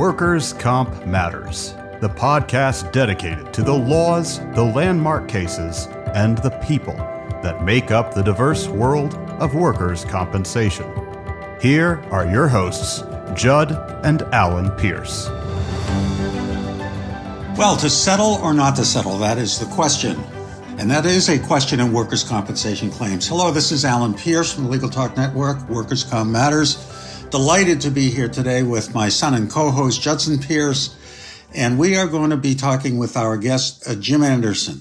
Workers' Comp Matters, the podcast dedicated to the laws, the landmark cases, and the people that make up the diverse world of workers' compensation. Here are your hosts, Judd and Alan Pierce. Well, to settle or not to settle, that is the question. And that is a question in workers' compensation claims. Hello, this is Alan Pierce from the Legal Talk Network, Workers' Comp Matters. Delighted to be here today with my son and co host, Judson Pierce. And we are going to be talking with our guest, uh, Jim Anderson.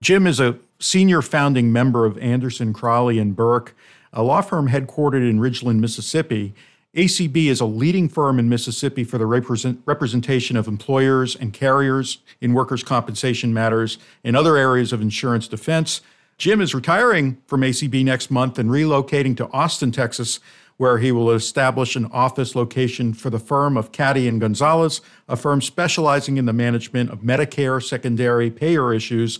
Jim is a senior founding member of Anderson, Crowley, and Burke, a law firm headquartered in Ridgeland, Mississippi. ACB is a leading firm in Mississippi for the represent, representation of employers and carriers in workers' compensation matters and other areas of insurance defense. Jim is retiring from ACB next month and relocating to Austin, Texas, where he will establish an office location for the firm of Caddy and Gonzalez, a firm specializing in the management of Medicare secondary payer issues,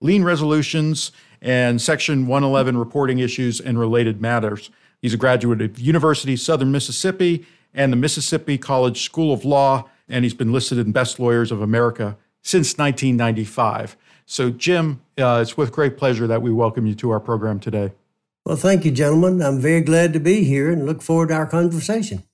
lien resolutions, and Section 111 reporting issues and related matters. He's a graduate of University Southern Mississippi and the Mississippi College School of Law, and he's been listed in Best Lawyers of America since 1995. So, Jim, uh, it's with great pleasure that we welcome you to our program today. Well, thank you, gentlemen. I'm very glad to be here and look forward to our conversation.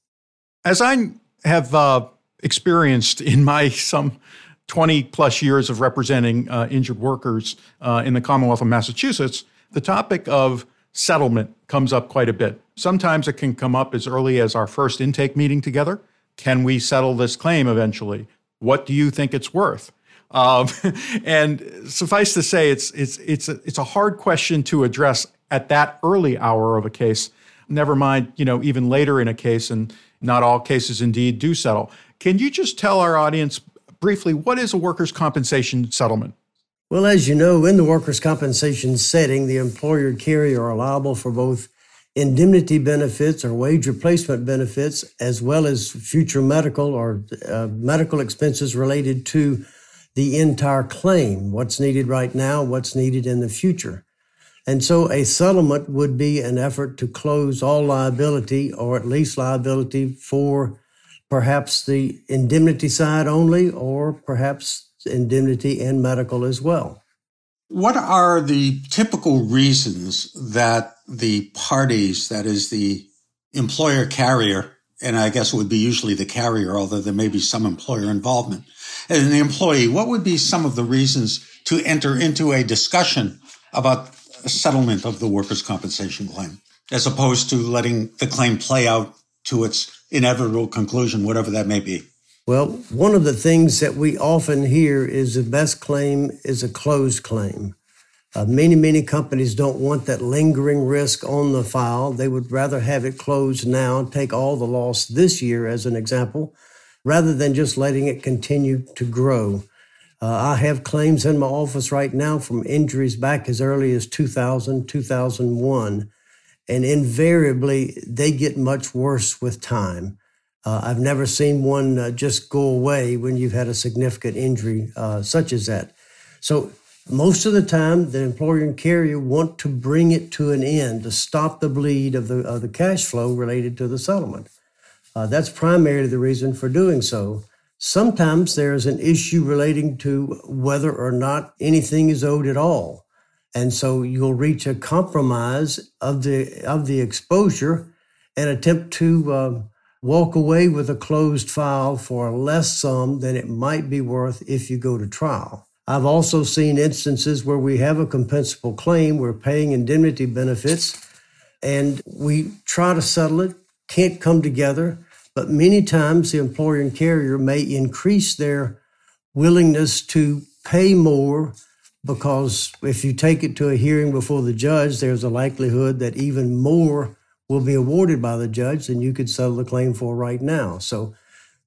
As I have uh, experienced in my some 20 plus years of representing uh, injured workers uh, in the Commonwealth of Massachusetts, the topic of settlement comes up quite a bit. Sometimes it can come up as early as our first intake meeting together. Can we settle this claim eventually? What do you think it's worth? Um, and suffice to say, it's it's it's a, it's a hard question to address at that early hour of a case. Never mind, you know, even later in a case, and not all cases indeed do settle. Can you just tell our audience briefly what is a workers' compensation settlement? Well, as you know, in the workers' compensation setting, the employer carrier are liable for both indemnity benefits or wage replacement benefits, as well as future medical or uh, medical expenses related to the entire claim, what's needed right now, what's needed in the future. And so a settlement would be an effort to close all liability or at least liability for perhaps the indemnity side only or perhaps indemnity and medical as well. What are the typical reasons that the parties, that is the employer carrier, and I guess it would be usually the carrier, although there may be some employer involvement, and the employee, what would be some of the reasons to enter into a discussion about settlement of the workers' compensation claim, as opposed to letting the claim play out to its inevitable conclusion, whatever that may be? Well, one of the things that we often hear is the best claim is a closed claim. Uh, many, many companies don't want that lingering risk on the file. They would rather have it closed now, take all the loss this year as an example, rather than just letting it continue to grow. Uh, I have claims in my office right now from injuries back as early as 2000, 2001, and invariably they get much worse with time. Uh, I've never seen one uh, just go away when you've had a significant injury uh, such as that. So most of the time, the employer and carrier want to bring it to an end to stop the bleed of the of the cash flow related to the settlement. Uh, that's primarily the reason for doing so. Sometimes there's an issue relating to whether or not anything is owed at all, and so you'll reach a compromise of the of the exposure and attempt to um, walk away with a closed file for a less sum than it might be worth if you go to trial. I've also seen instances where we have a compensable claim, we're paying indemnity benefits, and we try to settle it, can't come together, but many times the employer and carrier may increase their willingness to pay more because if you take it to a hearing before the judge, there's a likelihood that even more will be awarded by the judge than you could settle the claim for right now. So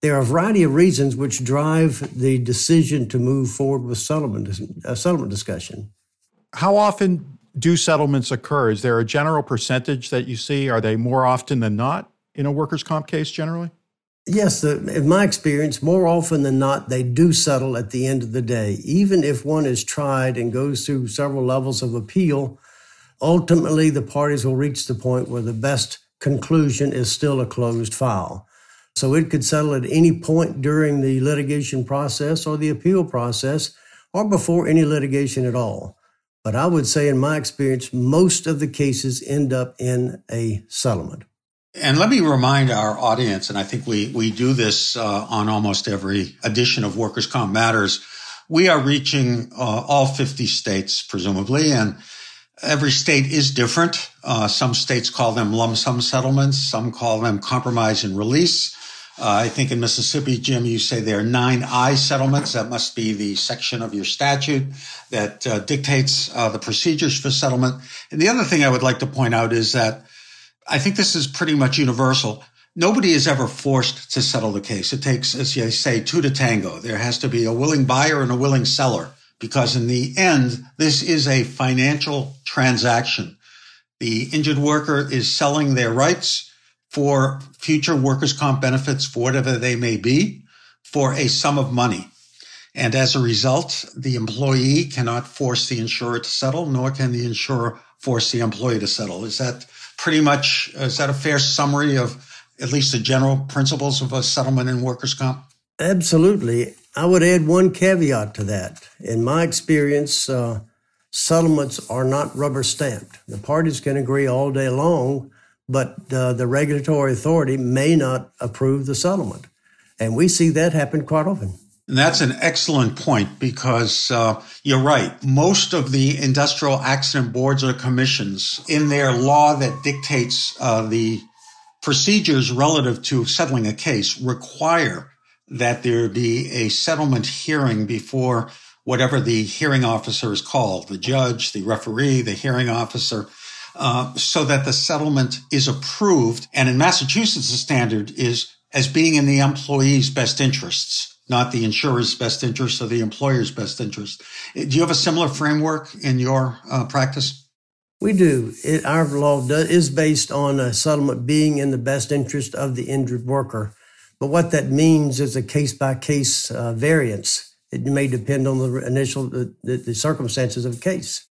there are a variety of reasons which drive the decision to move forward with settlement a settlement discussion. How often do settlements occur? Is there a general percentage that you see? Are they more often than not in a workers' comp case generally? Yes, in my experience, more often than not, they do settle at the end of the day. Even if one is tried and goes through several levels of appeal, ultimately the parties will reach the point where the best conclusion is still a closed file. So it could settle at any point during the litigation process or the appeal process or before any litigation at all. But I would say, in my experience, most of the cases end up in a settlement. And let me remind our audience, and I think we, we do this uh, on almost every edition of Workers' Comp Matters. We are reaching uh, all 50 states, presumably, and every state is different. Uh, some states call them lump sum settlements. Some call them compromise and release. Uh, I think in Mississippi, Jim, you say there are nine I settlements. That must be the section of your statute that uh, dictates uh, the procedures for settlement. And the other thing I would like to point out is that I think this is pretty much universal. Nobody is ever forced to settle the case. It takes, as you say, two to tango. There has to be a willing buyer and a willing seller because in the end, this is a financial transaction. The injured worker is selling their rights for future workers' comp benefits for whatever they may be for a sum of money. And as a result, the employee cannot force the insurer to settle, nor can the insurer force the employee to settle. Is that pretty much, is that a fair summary of at least the general principles of a settlement in workers' comp? Absolutely. I would add one caveat to that. In my experience, uh, settlements are not rubber stamped. The parties can agree all day long, but uh, the regulatory authority may not approve the settlement. And we see that happen quite often. And that's an excellent point because uh, you're right. Most of the industrial accident boards or commissions, in their law that dictates uh, the procedures relative to settling a case, require that there be a settlement hearing before whatever the hearing officer is called the judge, the referee, the hearing officer. Uh, so that the settlement is approved. And in Massachusetts, the standard is as being in the employee's best interests not the insurer's best interest or the employer's best interest. Do you have a similar framework in your uh, practice? We do. It, our law do, is based on a settlement being in the best interest of the injured worker. But what that means is a case by case variance. It may depend on the initial the, the circumstances of the case.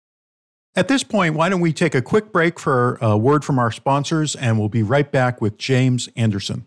At this point, why don't we take a quick break for a word from our sponsors, and we'll be right back with James Anderson.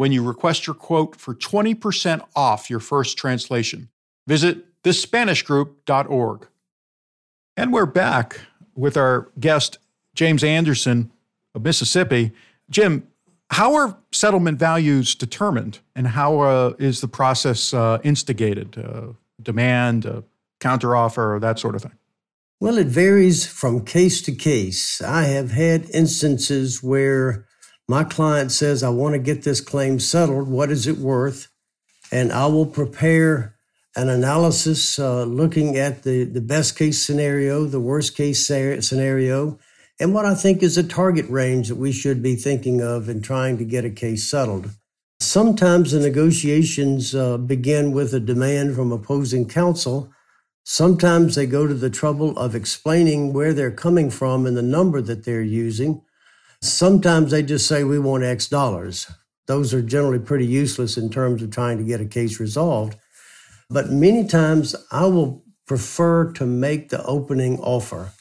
when you request your quote for 20% off your first translation. Visit thespanishgroup.org. And we're back with our guest, James Anderson of Mississippi. Jim, how are settlement values determined and how uh, is the process uh, instigated? Uh, demand, uh, counteroffer, that sort of thing? Well, it varies from case to case. I have had instances where my client says, I want to get this claim settled. What is it worth? And I will prepare an analysis uh, looking at the, the best case scenario, the worst case scenario, and what I think is a target range that we should be thinking of in trying to get a case settled. Sometimes the negotiations uh, begin with a demand from opposing counsel. Sometimes they go to the trouble of explaining where they're coming from and the number that they're using. Sometimes they just say, we want X dollars. Those are generally pretty useless in terms of trying to get a case resolved. But many times I will prefer to make the opening offer.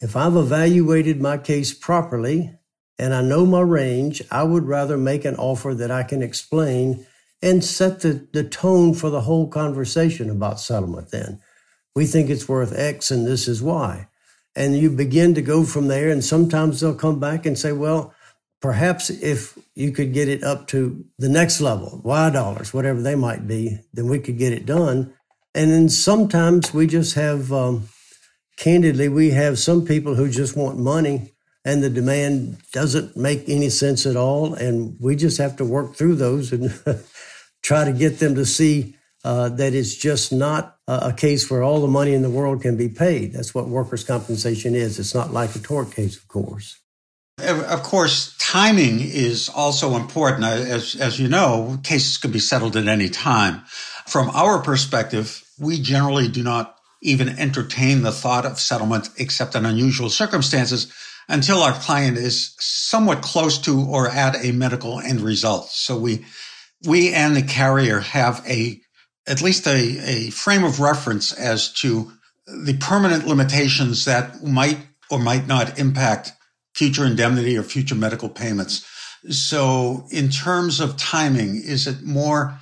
If I've evaluated my case properly and I know my range, I would rather make an offer that I can explain and set the, the tone for the whole conversation about settlement then. We think it's worth X and this is why and you begin to go from there. And sometimes they'll come back and say, well, perhaps if you could get it up to the next level, Y dollars, whatever they might be, then we could get it done. And then sometimes we just have, um, candidly, we have some people who just want money and the demand doesn't make any sense at all. And we just have to work through those and try to get them to see uh, that it's just not a case where all the money in the world can be paid. That's what workers' compensation is. It's not like a tort case, of course. Of course, timing is also important. As, as you know, cases can be settled at any time. From our perspective, we generally do not even entertain the thought of settlement except in unusual circumstances until our client is somewhat close to or at a medical end result. So we, we and the carrier have a, at least a, a frame of reference as to the permanent limitations that might or might not impact future indemnity or future medical payments. So in terms of timing, is it more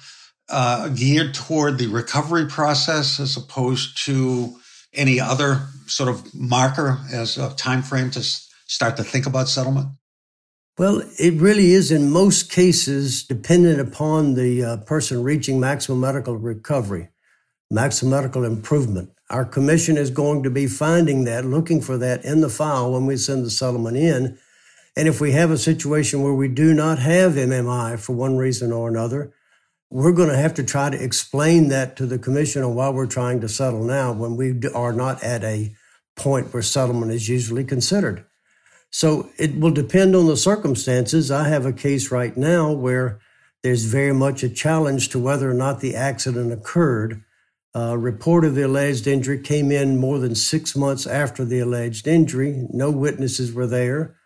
uh, geared toward the recovery process as opposed to any other sort of marker as a time frame to start to think about settlement? Well, it really is in most cases dependent upon the uh, person reaching maximum medical recovery, maximum medical improvement. Our commission is going to be finding that, looking for that in the file when we send the settlement in. And if we have a situation where we do not have MMI for one reason or another, we're going to have to try to explain that to the commission on why we're trying to settle now when we are not at a point where settlement is usually considered. So it will depend on the circumstances. I have a case right now where there's very much a challenge to whether or not the accident occurred. A report of the alleged injury came in more than six months after the alleged injury. No witnesses were there.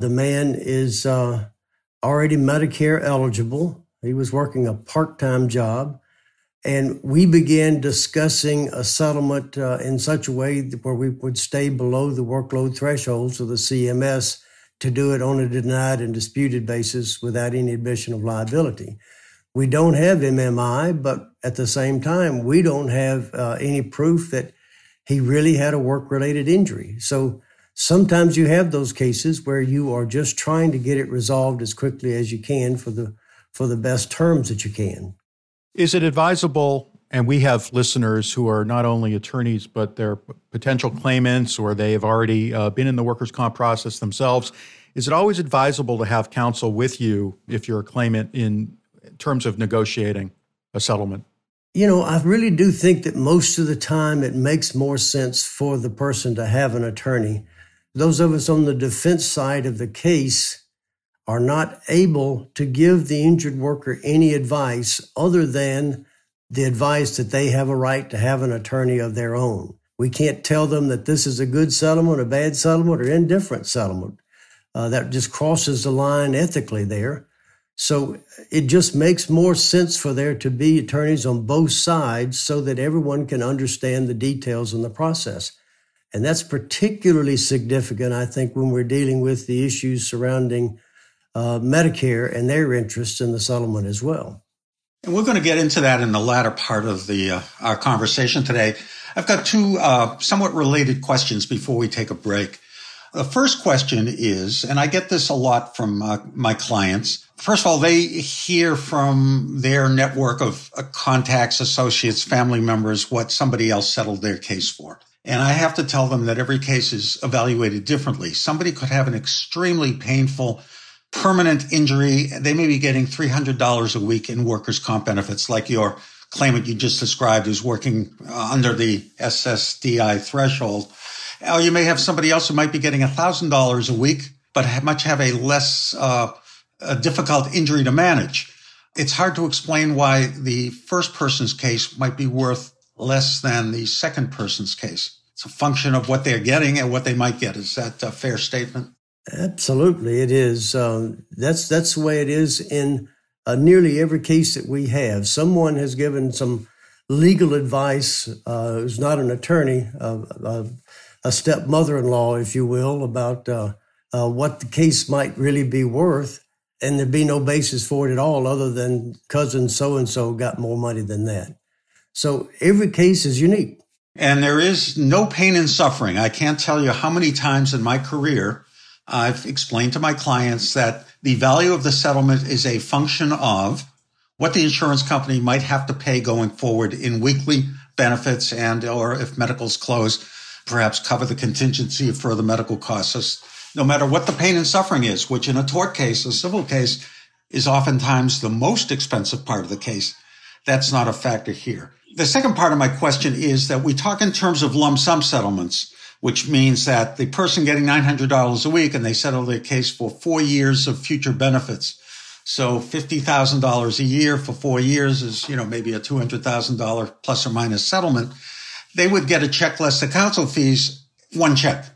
The man is uh, already Medicare eligible. He was working a part time job. And we began discussing a settlement uh, in such a way where we would stay below the workload thresholds of the CMS to do it on a denied and disputed basis without any admission of liability. We don't have MMI, but at the same time, we don't have uh, any proof that he really had a work related injury. So sometimes you have those cases where you are just trying to get it resolved as quickly as you can for the for the best terms that you can. Is it advisable? And we have listeners who are not only attorneys, but they're potential claimants or they have already uh, been in the workers' comp process themselves. Is it always advisable to have counsel with you if you're a claimant in terms of negotiating a settlement? You know, I really do think that most of the time it makes more sense for the person to have an attorney. Those of us on the defense side of the case are not able to give the injured worker any advice other than the advice that they have a right to have an attorney of their own. We can't tell them that this is a good settlement, a bad settlement, or indifferent settlement. Uh, that just crosses the line ethically there. So it just makes more sense for there to be attorneys on both sides so that everyone can understand the details in the process. And that's particularly significant, I think, when we're dealing with the issues surrounding uh, Medicare and their interests in the settlement as well. And we're going to get into that in the latter part of the uh, our conversation today. I've got two uh, somewhat related questions before we take a break. The first question is, and I get this a lot from uh, my clients. First of all, they hear from their network of uh, contacts, associates, family members what somebody else settled their case for. And I have to tell them that every case is evaluated differently. Somebody could have an extremely painful permanent injury, they may be getting $300 a week in workers' comp benefits, like your claimant you just described who's working uh, under the SSDI threshold. Or you may have somebody else who might be getting $1,000 a week, but have much have a less uh, a difficult injury to manage. It's hard to explain why the first person's case might be worth less than the second person's case. It's a function of what they're getting and what they might get. Is that a fair statement? Absolutely, it is. Um, that's that's the way it is in uh, nearly every case that we have. Someone has given some legal advice uh, who's not an attorney, uh, uh a stepmother-in-law, if you will, about uh, uh, what the case might really be worth, and there'd be no basis for it at all, other than cousin so and so got more money than that. So every case is unique. And there is no pain and suffering. I can't tell you how many times in my career I've explained to my clients that the value of the settlement is a function of what the insurance company might have to pay going forward in weekly benefits and or if medicals close, perhaps cover the contingency of further medical costs. No matter what the pain and suffering is, which in a tort case, a civil case, is oftentimes the most expensive part of the case, that's not a factor here. The second part of my question is that we talk in terms of lump sum settlements which means that the person getting $900 a week and they settle their case for four years of future benefits. So $50,000 a year for four years is, you know, maybe a $200,000 plus or minus settlement. They would get a check less the counsel fees, one check.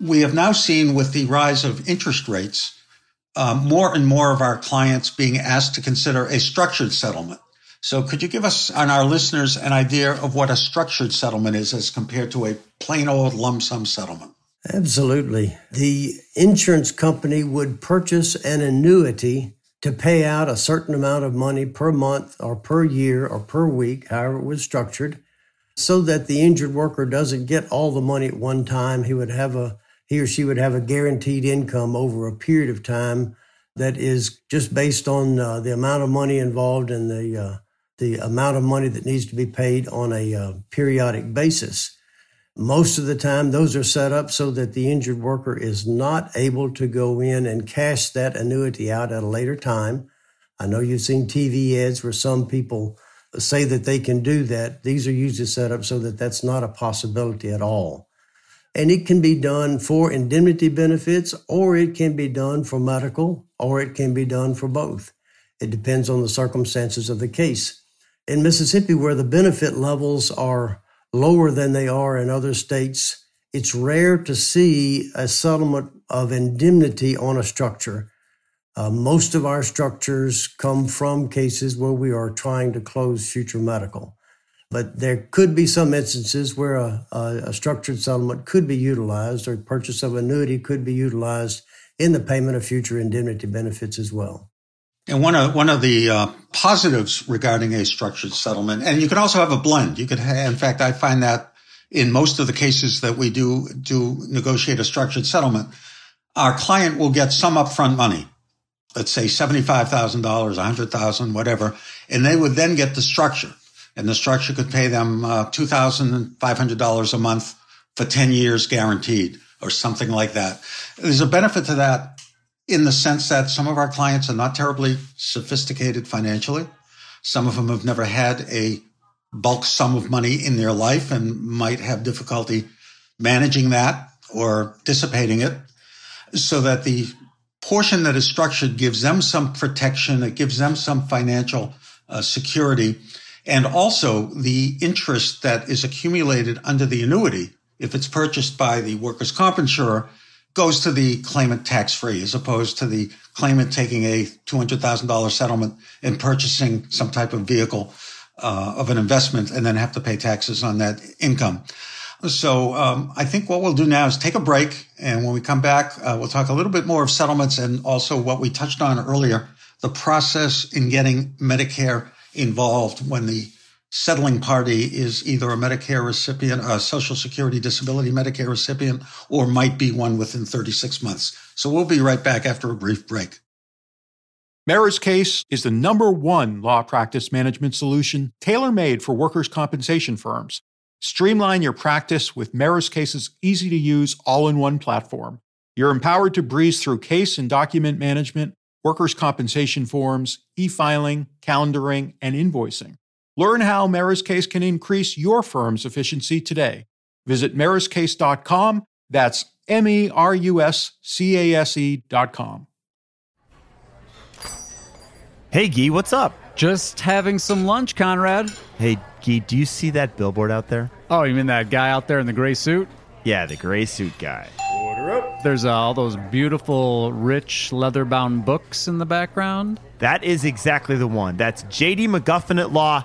We have now seen with the rise of interest rates, um, more and more of our clients being asked to consider a structured settlement. So could you give us and our listeners an idea of what a structured settlement is as compared to a plain old lump sum settlement? Absolutely. The insurance company would purchase an annuity to pay out a certain amount of money per month or per year or per week, however it was structured, so that the injured worker doesn't get all the money at one time. He would have a he or she would have a guaranteed income over a period of time that is just based on uh, the amount of money involved and the uh, the amount of money that needs to be paid on a uh, periodic basis. Most of the time, those are set up so that the injured worker is not able to go in and cash that annuity out at a later time. I know you've seen TV ads where some people say that they can do that. These are usually set up so that that's not a possibility at all. And it can be done for indemnity benefits, or it can be done for medical, or it can be done for both. It depends on the circumstances of the case. In Mississippi, where the benefit levels are lower than they are in other states. It's rare to see a settlement of indemnity on a structure. Uh, most of our structures come from cases where we are trying to close future medical. But there could be some instances where a, a, a structured settlement could be utilized or purchase of annuity could be utilized in the payment of future indemnity benefits as well. And one of one of the uh, positives regarding a structured settlement, and you can also have a blend. You could, have, in fact, I find that in most of the cases that we do do negotiate a structured settlement, our client will get some upfront money. Let's say seventy-five thousand dollars, a hundred thousand, whatever, and they would then get the structure, and the structure could pay them uh, two thousand five hundred dollars a month for ten years guaranteed, or something like that. There's a benefit to that in the sense that some of our clients are not terribly sophisticated financially. Some of them have never had a bulk sum of money in their life and might have difficulty managing that or dissipating it so that the portion that is structured gives them some protection. It gives them some financial uh, security and also the interest that is accumulated under the annuity. If it's purchased by the workers' comp insurer, goes to the claimant tax free as opposed to the claimant taking a $200,000 settlement and purchasing some type of vehicle uh, of an investment and then have to pay taxes on that income. So um, I think what we'll do now is take a break. And when we come back, uh, we'll talk a little bit more of settlements and also what we touched on earlier, the process in getting Medicare involved when the settling party is either a Medicare recipient, a Social Security Disability Medicare recipient, or might be one within 36 months. So we'll be right back after a brief break. MerusCase is the number one law practice management solution tailor made for workers' compensation firms. Streamline your practice with MerusCase's easy to use all in one platform. You're empowered to breeze through case and document management, workers' compensation forms, e filing, calendaring, and invoicing. Learn how MerusCase can increase your firm's efficiency today. Visit meruscase.com. That's M E R U S C A S E.com. Hey, Gee, what's up? Just having some lunch, Conrad. Hey, Gee, do you see that billboard out there? Oh, you mean that guy out there in the gray suit? Yeah, the gray suit guy. Order up. There's uh, all those beautiful, rich, leather bound books in the background. That is exactly the one. That's JD McGuffin at Law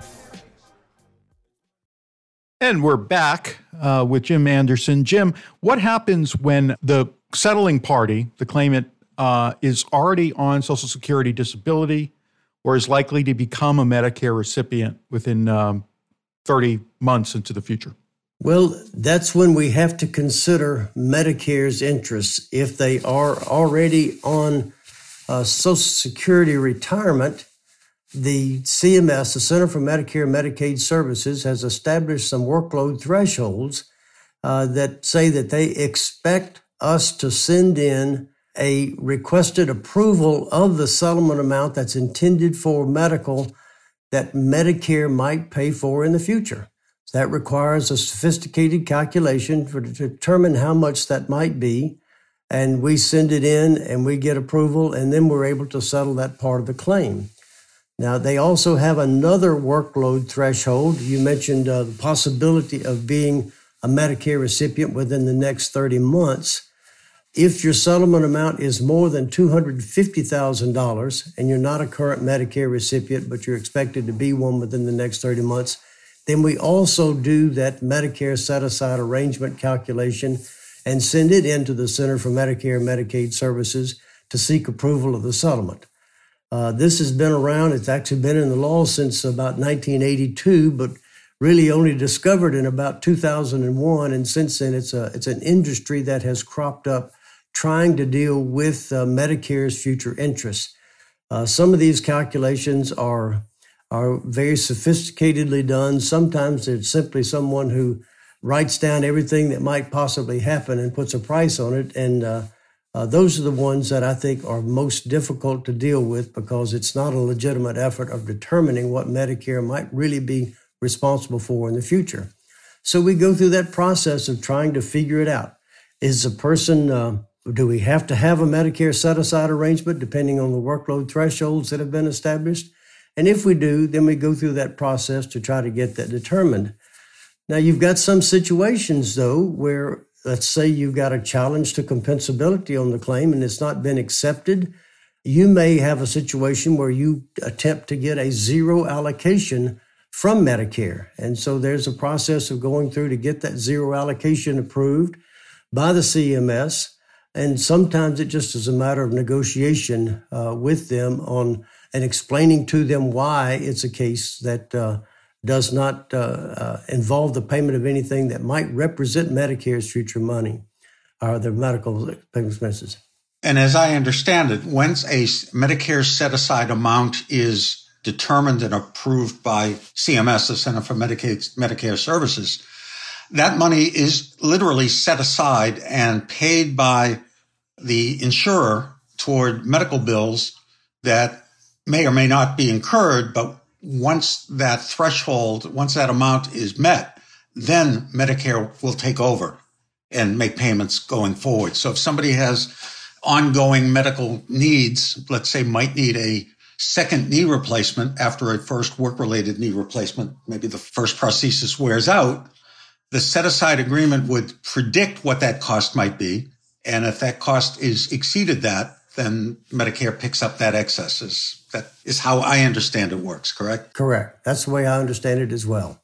And we're back uh, with Jim Anderson. Jim, what happens when the settling party, the claimant, uh, is already on Social Security disability or is likely to become a Medicare recipient within um, 30 months into the future? Well, that's when we have to consider Medicare's interests. If they are already on uh, Social Security retirement, the CMS, the Center for Medicare and Medicaid Services, has established some workload thresholds uh, that say that they expect us to send in a requested approval of the settlement amount that's intended for medical that Medicare might pay for in the future. That requires a sophisticated calculation for, to determine how much that might be. And we send it in and we get approval, and then we're able to settle that part of the claim. Now, they also have another workload threshold. You mentioned uh, the possibility of being a Medicare recipient within the next 30 months. If your settlement amount is more than $250,000 and you're not a current Medicare recipient, but you're expected to be one within the next 30 months, then we also do that Medicare set aside arrangement calculation and send it into the Center for Medicare and Medicaid Services to seek approval of the settlement. Uh, this has been around, it's actually been in the law since about 1982, but really only discovered in about 2001. And since then, it's, a, it's an industry that has cropped up trying to deal with uh, Medicare's future interests. Uh, some of these calculations are are very sophisticatedly done. Sometimes it's simply someone who writes down everything that might possibly happen and puts a price on it. And uh, those are the ones that I think are most difficult to deal with because it's not a legitimate effort of determining what Medicare might really be responsible for in the future. So we go through that process of trying to figure it out. Is a person uh, do we have to have a Medicare set aside arrangement depending on the workload thresholds that have been established? And if we do, then we go through that process to try to get that determined. Now, you've got some situations, though, where let's say you've got a challenge to compensability on the claim and it's not been accepted. You may have a situation where you attempt to get a zero allocation from Medicare. And so there's a process of going through to get that zero allocation approved by the CMS. And sometimes it just is a matter of negotiation uh, with them on and explaining to them why it's a case that uh, does not uh, uh involve the payment of anything that might represent Medicare's future money or their medical expenses. And as I understand it, once a Medicare set aside amount is determined and approved by CMS, the Center for Medicaid, Medicare Services, that money is literally set aside and paid by the insurer toward medical bills that may or may not be incurred, but once that threshold, once that amount is met, then Medicare will take over and make payments going forward. So if somebody has ongoing medical needs, let's say might need a second knee replacement after a first work related knee replacement, maybe the first prosthesis wears out, the set aside agreement would predict what that cost might be. And if that cost is exceeded that, then Medicare picks up that excess. Is, that is how I understand it works, correct? Correct. That's the way I understand it as well.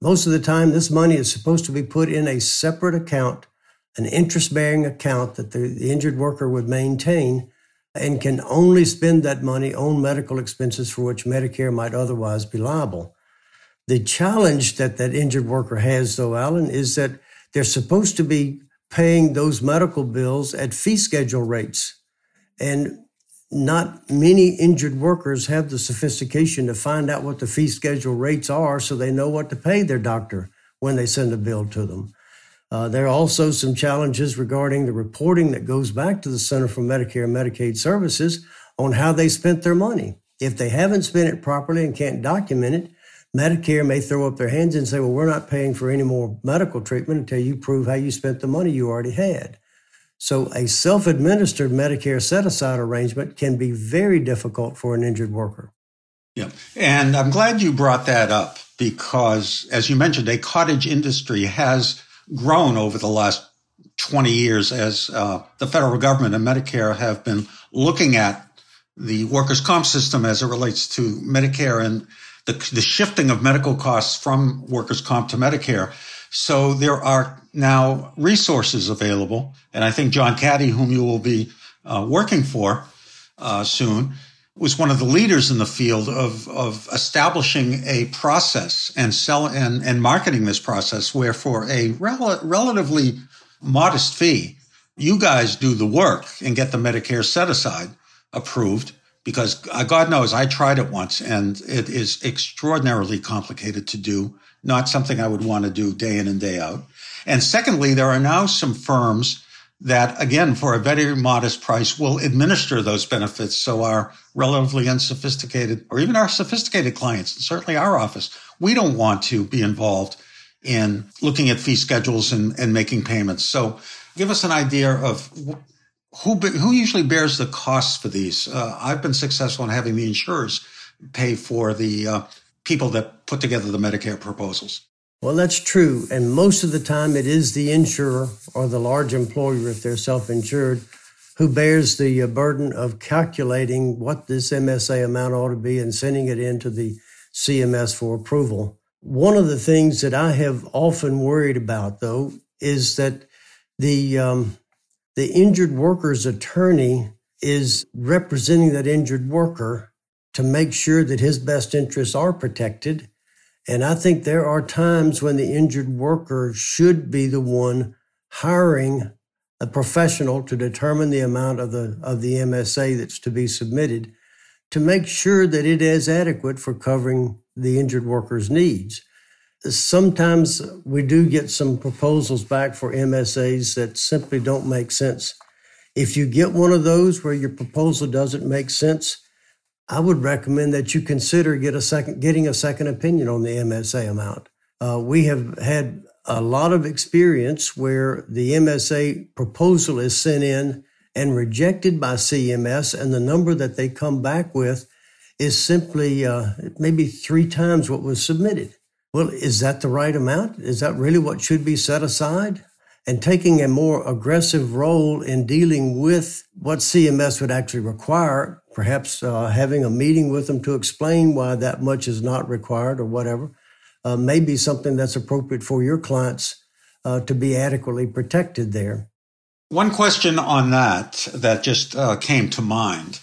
Most of the time, this money is supposed to be put in a separate account, an interest bearing account that the, injured worker would maintain and can only spend that money on medical expenses for which Medicare might otherwise be liable. The challenge that that injured worker has, though, Alan, is that they're supposed to be paying those medical bills at fee schedule rates. And not many injured workers have the sophistication to find out what the fee schedule rates are so they know what to pay their doctor when they send a bill to them. Uh, there are also some challenges regarding the reporting that goes back to the Center for Medicare and Medicaid Services on how they spent their money. If they haven't spent it properly and can't document it, Medicare may throw up their hands and say, well, we're not paying for any more medical treatment until you prove how you spent the money you already had. So a self administered Medicare set aside arrangement can be very difficult for an injured worker. Yeah. And I'm glad you brought that up because, as you mentioned, a cottage industry has grown over the last 20 years as uh, the federal government and Medicare have been looking at the workers' comp system as it relates to Medicare and the, the shifting of medical costs from workers' comp to Medicare. So there are now resources available. And I think John Caddy, whom you will be uh, working for uh, soon, was one of the leaders in the field of, of establishing a process and sell and, and marketing this process where for a rel- relatively modest fee, you guys do the work and get the Medicare set aside approved because uh, God knows I tried it once and it is extraordinarily complicated to do, not something I would want to do day in and day out. And secondly, there are now some firms that, again, for a very modest price, will administer those benefits. So our relatively unsophisticated, or even our sophisticated clients, and certainly our office, we don't want to be involved in looking at fee schedules and, and making payments. So give us an idea of who who usually bears the costs for these. Uh, I've been successful in having the insurers pay for the uh, people that put together the Medicare proposals. Well, that's true. And most of the time, it is the insurer or the large employer, if they're self insured, who bears the uh, burden of calculating what this MSA amount ought to be and sending it into the CMS for approval. One of the things that I have often worried about, though, is that the um, the injured worker's attorney is representing that injured worker to make sure that his best interests are protected. And I think there are times when the injured worker should be the one hiring a professional to determine the amount of the of the MSA that's to be submitted to make sure that it is adequate for covering the injured worker's needs. Sometimes we do get some proposals back for MSAs that simply don't make sense. If you get one of those where your proposal doesn't make sense, I would recommend that you consider get a second, getting a second opinion on the MSA amount. Uh, we have had a lot of experience where the MSA proposal is sent in and rejected by CMS, and the number that they come back with is simply uh, maybe three times what was submitted. Well, is that the right amount? Is that really what should be set aside? And taking a more aggressive role in dealing with what CMS would actually require, perhaps uh, having a meeting with them to explain why that much is not required or whatever, uh, may be something that's appropriate for your clients uh, to be adequately protected there. One question on that that just uh, came to mind.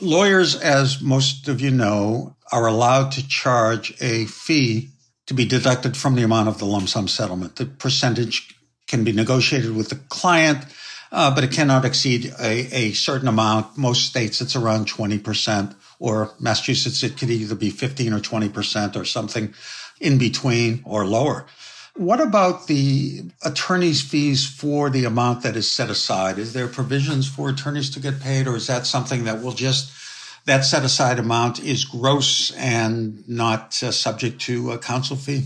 Lawyers, as most of you know, are allowed to charge a fee to be deducted from the amount of the lump sum settlement. The percentage can be negotiated with the client, uh, but it cannot exceed a, a, certain amount. Most states, it's around 20%, or Massachusetts, it could either be 15 or 20% or something in between or lower. What about the attorney's fees for the amount that is set aside? Is there provisions for attorneys to get paid, or is that something that will just that set aside amount is gross and not uh, subject to a counsel fee?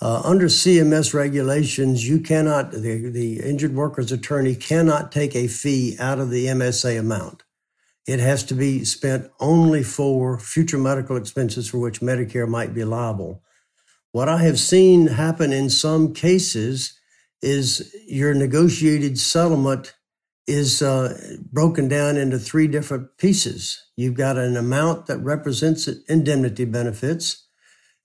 Uh, under CMS regulations, you cannot, the, the injured worker's attorney cannot take a fee out of the MSA amount. It has to be spent only for future medical expenses for which Medicare might be liable. What I have seen happen in some cases is your negotiated settlement is uh, broken down into three different pieces. You've got an amount that represents indemnity benefits,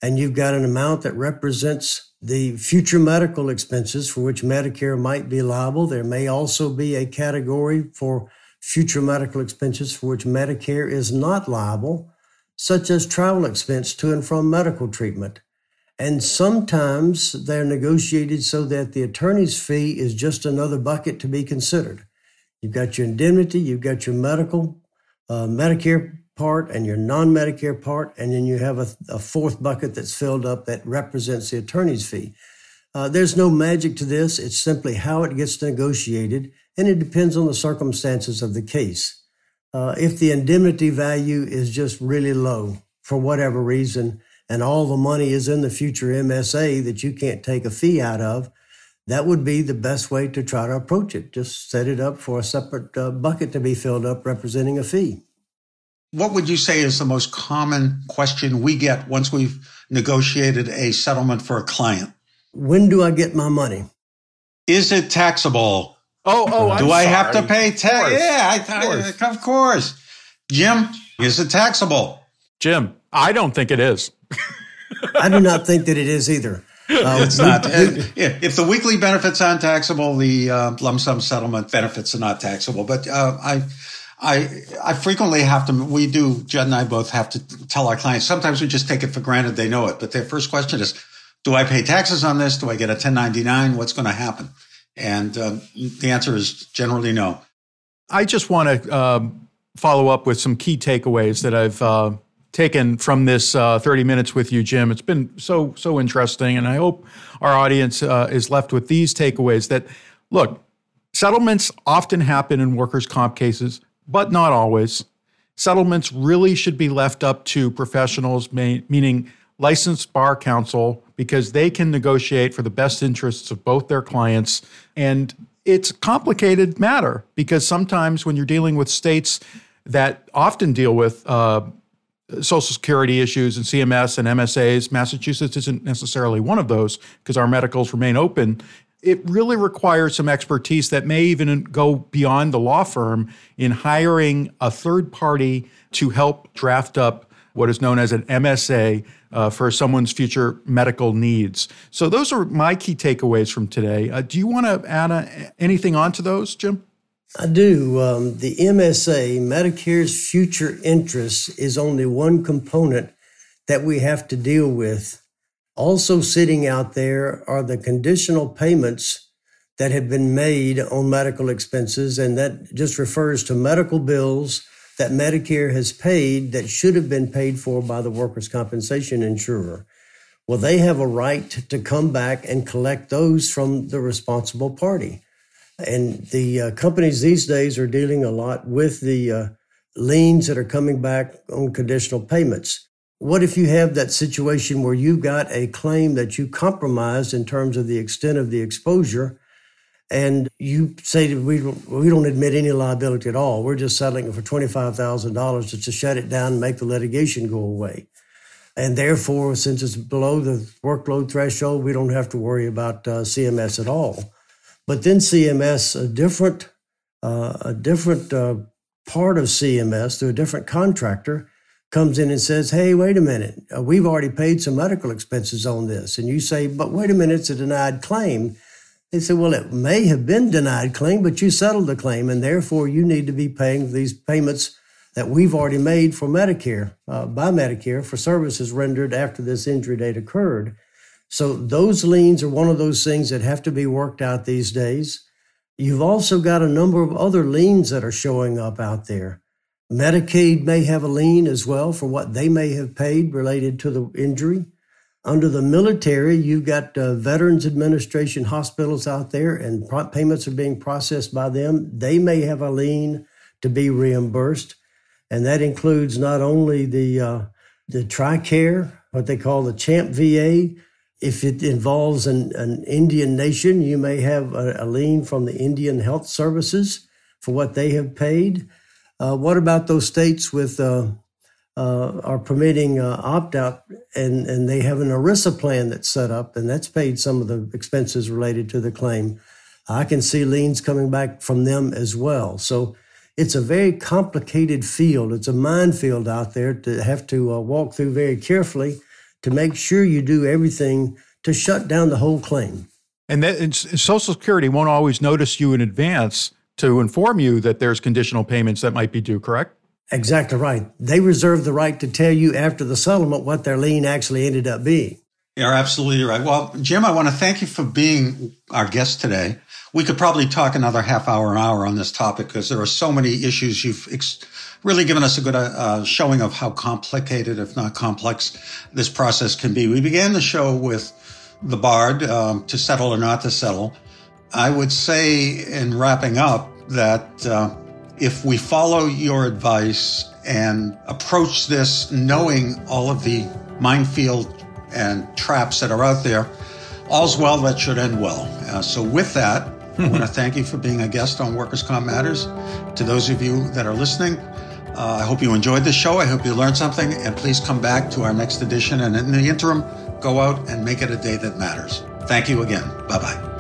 and you've got an amount that represents the future medical expenses for which Medicare might be liable. There may also be a category for future medical expenses for which Medicare is not liable, such as travel expense to and from medical treatment. And sometimes they're negotiated so that the attorney's fee is just another bucket to be considered. You've got your indemnity, you've got your medical, uh, Medicare part, and your non Medicare part, and then you have a, a, fourth bucket that's filled up that represents the attorney's fee. Uh, there's no magic to this. It's simply how it gets negotiated, and it depends on the circumstances of the case. Uh, if the indemnity value is just really low for whatever reason, and all the money is in the future MSA that you can't take a fee out of, that would be the best way to try to approach it. Just set it up for a separate uh, bucket to be filled up representing a fee. What would you say is the most common question we get once we've negotiated a settlement for a client? When do I get my money? Is it taxable? Oh, oh, I'm do I have to pay tax? Yeah, I, of, course. Of course. Jim, is it taxable? Jim, I don't think it is. I do not think that it is either. Uh, it's not. if the weekly benefits aren't taxable, the uh, lump sum settlement benefits are not taxable. But uh, I, I, I frequently have to. We do. Judd and I both have to tell our clients. Sometimes we just take it for granted they know it. But their first question is, "Do I pay taxes on this? Do I get a 1099? What's going to happen?" And uh, the answer is generally no. I just want to um, follow up with some key takeaways that I've uh, taken from this uh, 30 minutes with you, Jim. It's been so, so interesting. And I hope our audience uh, is left with these takeaways that, look, settlements often happen in workers' comp cases, but not always. Settlements really should be left up to professionals, meaning licensed bar counsel, because they can negotiate for the best interests of both their clients. And it's a complicated matter because sometimes when you're dealing with states that often deal with uh, Social Security issues and CMS and MSAs. Massachusetts isn't necessarily one of those because our medicals remain open. It really requires some expertise that may even go beyond the law firm in hiring a third party to help draft up what is known as an MSA uh, for someone's future medical needs. So, those are my key takeaways from today. Uh, do you want to add uh, anything onto those, Jim? I do. Um, the MSA, Medicare's future interest, is only one component that we have to deal with. Also, sitting out there are the conditional payments that have been made on medical expenses, and that just refers to medical bills that Medicare has paid that should have been paid for by the workers' compensation insurer. Well, they have a right to come back and collect those from the responsible party. And the uh, companies these days are dealing a lot with the uh, liens that are coming back on conditional payments. What if you have that situation where you've got a claim that you compromised in terms of the extent of the exposure, and you say we we don't admit any liability at all. We're just settling it for $25,000 to shut it down and make the litigation go away. And therefore, since it's below the workload threshold, we don't have to worry about uh, CMS at all. But then CMS, a different, uh, a different uh, part of CMS through a different contractor, comes in and says, "Hey, wait a minute, uh, we've already paid some medical expenses on this," and you say, "But wait a minute, it's a denied claim." They say, "Well, it may have been denied claim, but you settled the claim, and therefore you need to be paying these payments." That we've already made for Medicare, uh, by Medicare, for services rendered after this injury date occurred. So those liens are one of those things that have to be worked out these days. You've also got a number of other liens that are showing up out there. Medicaid may have a lien as well for what they may have paid related to the injury. Under the military, you've got uh, Veterans Administration hospitals out there, and pro- payments are being processed by them. They may have a lien to be reimbursed, and that includes not only the uh, the TRICARE, what they call the CHAMP VA, if it involves an, an Indian nation, you may have a, a, lien from the Indian Health Services for what they have paid. Uh, what about those states with uh, uh, are permitting uh, opt out and, and they have an ERISA plan that's set up and that's paid some of the expenses related to the claim? I can see liens coming back from them as well. So it's a very complicated field. It's a minefield out there to have to uh, walk through very carefully to make sure you do everything to shut down the whole claim. And, that, and Social Security won't always notice you in advance to inform you that there's conditional payments that might be due, correct? Exactly right. They reserve the right to tell you after the settlement what their lien actually ended up being. You're absolutely right. Well, Jim, I want to thank you for being our guest today. We could probably talk another half hour, an hour on this topic because there are so many issues you've ex- really given us a good uh, showing of how complicated, if not complex, this process can be. We began the show with the Bard um, to settle or not to settle. I would say, in wrapping up, that uh, if we follow your advice and approach this knowing all of the minefield and traps that are out there, all's well that should end well. Uh, so, with that, I want to thank you for being a guest on Workers' Comp Matters. To those of you that are listening, uh, I hope you enjoyed the show. I hope you learned something. And please come back to our next edition. And in the interim, go out and make it a day that matters. Thank you again. Bye bye.